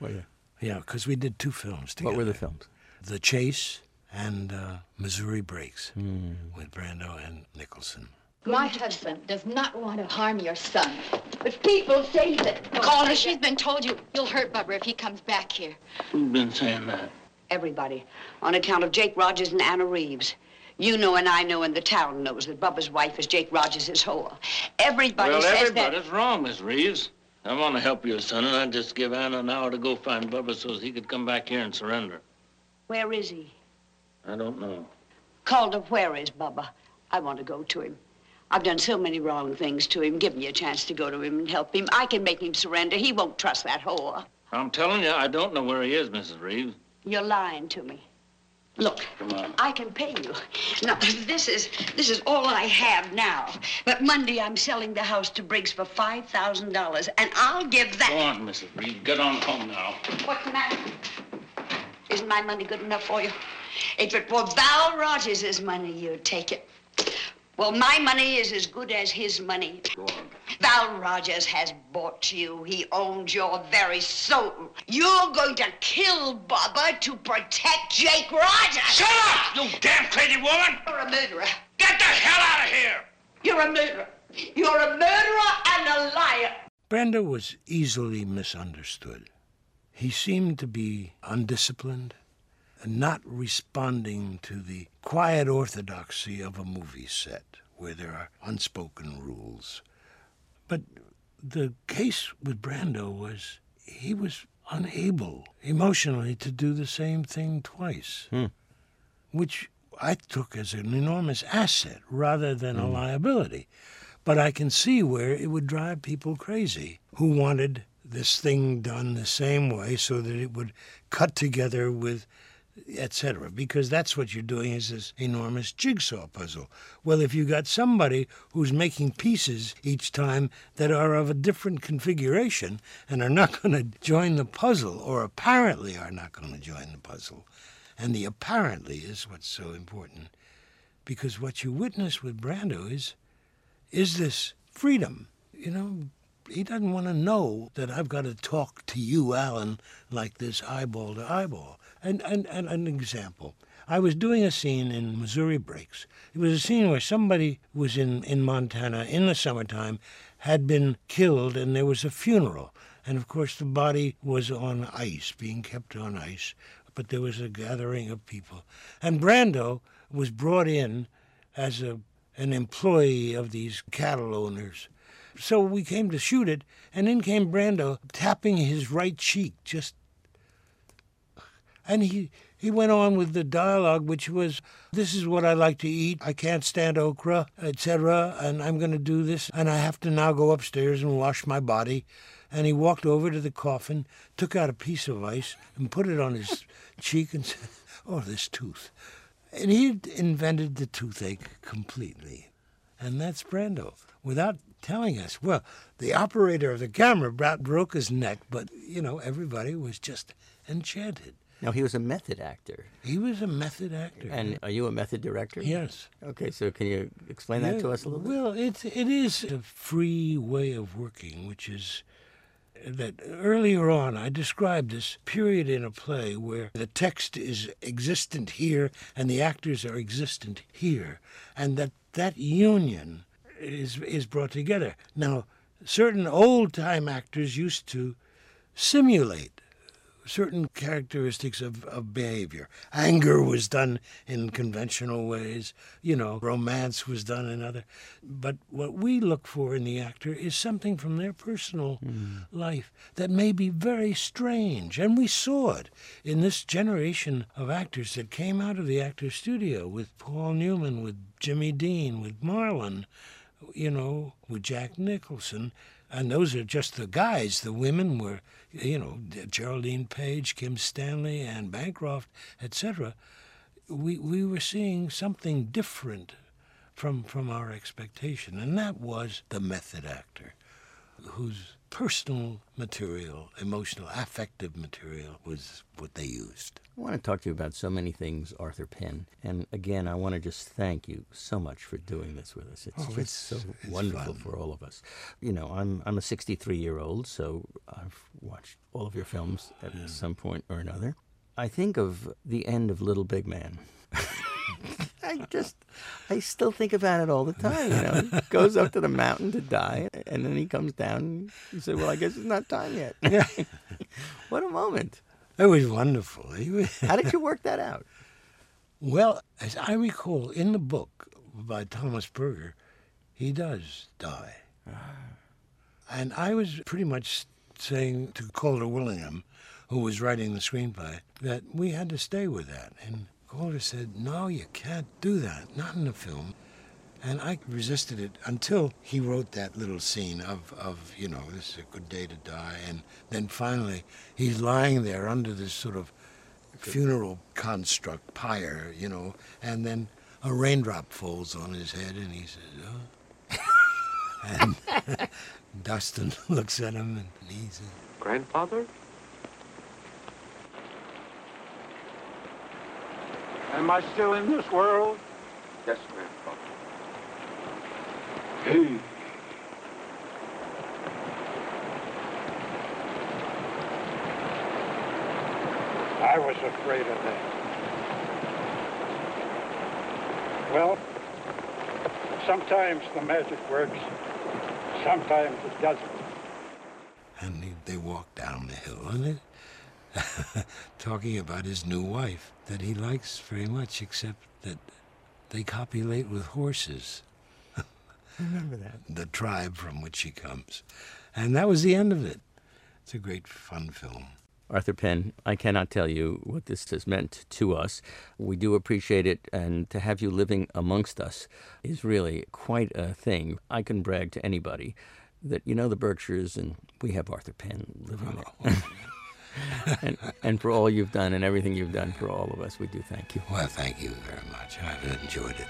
Well, yeah. Yeah, because we did two films together. What were the films? The Chase and uh, Missouri Breaks with Brando and Nicholson. My husband does not want to harm your son. But people say that. Call her. She's been told you you'll hurt Bubba if he comes back here. Who's been saying that? Everybody, on account of Jake Rogers and Anna Reeves. You know and I know and the town knows that Bubba's wife is Jake Rogers' whore. Everybody well, says everybody's that. wrong, Miss Reeves. I want to help your son, and I just give Anna an hour to go find Bubba so he could come back here and surrender. Where is he? I don't know. Calder, where is Bubba? I want to go to him. I've done so many wrong things to him. Give me a chance to go to him and help him. I can make him surrender. He won't trust that whore. I'm telling you, I don't know where he is, Mrs. Reeves. You're lying to me. Look, Come on. I can pay you. Now, this is this is all I have now. But Monday I'm selling the house to Briggs for five thousand dollars, and I'll give that. Go on, Mrs. Reeves. Get on home now. What's the matter? Isn't my money good enough for you? If it were Val Rogers' money, you'd take it. Well, my money is as good as his money. Go on. Val Rogers has bought you. He owns your very soul. You're going to kill Bubba to protect Jake Rogers. Shut up, you damn crazy woman! You're a murderer. Get the hell out of here! You're a murderer. You're a murderer and a liar. Brando was easily misunderstood. He seemed to be undisciplined and not responding to the quiet orthodoxy of a movie set where there are unspoken rules. But the case with Brando was he was unable emotionally to do the same thing twice, hmm. which I took as an enormous asset rather than a hmm. liability. But I can see where it would drive people crazy who wanted this thing done the same way so that it would cut together with etc. Because that's what you're doing is this enormous jigsaw puzzle. Well, if you got somebody who's making pieces each time that are of a different configuration and are not [LAUGHS] going to join the puzzle, or apparently are not going to join the puzzle, and the apparently is what's so important, because what you witness with Brando is is this freedom. You know, he doesn't want to know that I've got to talk to you, Alan, like this eyeball to eyeball. And, and an example. I was doing a scene in Missouri Breaks. It was a scene where somebody was in, in Montana in the summertime, had been killed, and there was a funeral. And of course, the body was on ice, being kept on ice, but there was a gathering of people. And Brando was brought in as a, an employee of these cattle owners. So we came to shoot it, and in came Brando tapping his right cheek, just. And he, he went on with the dialogue, which was, This is what I like to eat. I can't stand okra, etc., and I'm going to do this, and I have to now go upstairs and wash my body. And he walked over to the coffin, took out a piece of ice, and put it on his [LAUGHS] cheek and said, Oh, this tooth. And he invented the toothache completely. And that's Brando, without telling us. Well, the operator of the camera broke his neck, but, you know, everybody was just enchanted. Now, he was a method actor. He was a method actor. And are you a method director? Yes. Okay, so can you explain that to us a little bit? Well, it, it is a free way of working, which is that earlier on I described this period in a play where the text is existent here and the actors are existent here, and that that union is is brought together. Now, certain old time actors used to simulate certain characteristics of, of behavior. Anger was done in conventional ways, you know, romance was done in other. But what we look for in the actor is something from their personal hmm. life that may be very strange. And we saw it in this generation of actors that came out of the actor studio with Paul Newman, with Jimmy Dean, with Marlon, you know, with Jack Nicholson. And those are just the guys. The women were, you know, Geraldine Page, Kim Stanley, Anne Bancroft, etc. We we were seeing something different from from our expectation, and that was the method actor, whose personal material, emotional, affective material was what they used. I want to talk to you about so many things, Arthur Penn. And again, I want to just thank you so much for doing this with us. It's Oh, just it's- so it's wonderful fun. for all of us. You know, I'm I'm a 63 year old, so I've watched all of your films at some point or another. I think of the end of Little Big Man. [LAUGHS] I just, I still think about it all the time. You know, he goes up to the mountain to die, and then he comes down. And he said, "Well, I guess it's not time yet." [LAUGHS] [LAUGHS] what a moment! It was wonderful. [LAUGHS] How did you work that out? Well, as I recall, in the book by Thomas Berger, he does die. Ah. And I was pretty much saying to Calder Willingham, who was writing the screenplay, that we had to stay with that. And Calder said, No, you can't do that, not in a film. And I resisted it until he wrote that little scene of, of, you know, this is a good day to die. And then finally, he's lying there under this sort of funeral construct, pyre, you know, and then a raindrop falls on his head and he says, oh. [LAUGHS] and [LAUGHS] Dustin [LAUGHS] looks at him and he says, Grandfather? Am I still in this world? Yes, Grandfather. Hey. I was afraid of that. Well, sometimes the magic works, sometimes it doesn't. and he, they walk down the hill and it, [LAUGHS] talking about his new wife that he likes very much, except that they copulate with horses. [LAUGHS] Remember that. [LAUGHS] The tribe from which he comes. And that was the end of it. It's a great fun film. Arthur Penn, I cannot tell you what this has meant to us. We do appreciate it, and to have you living amongst us is really quite a thing. I can brag to anybody that you know the Berkshires, and we have Arthur Penn living there. Oh. And, and for all you've done and everything you've done for all of us, we do thank you. Well, thank you very much. I've enjoyed it.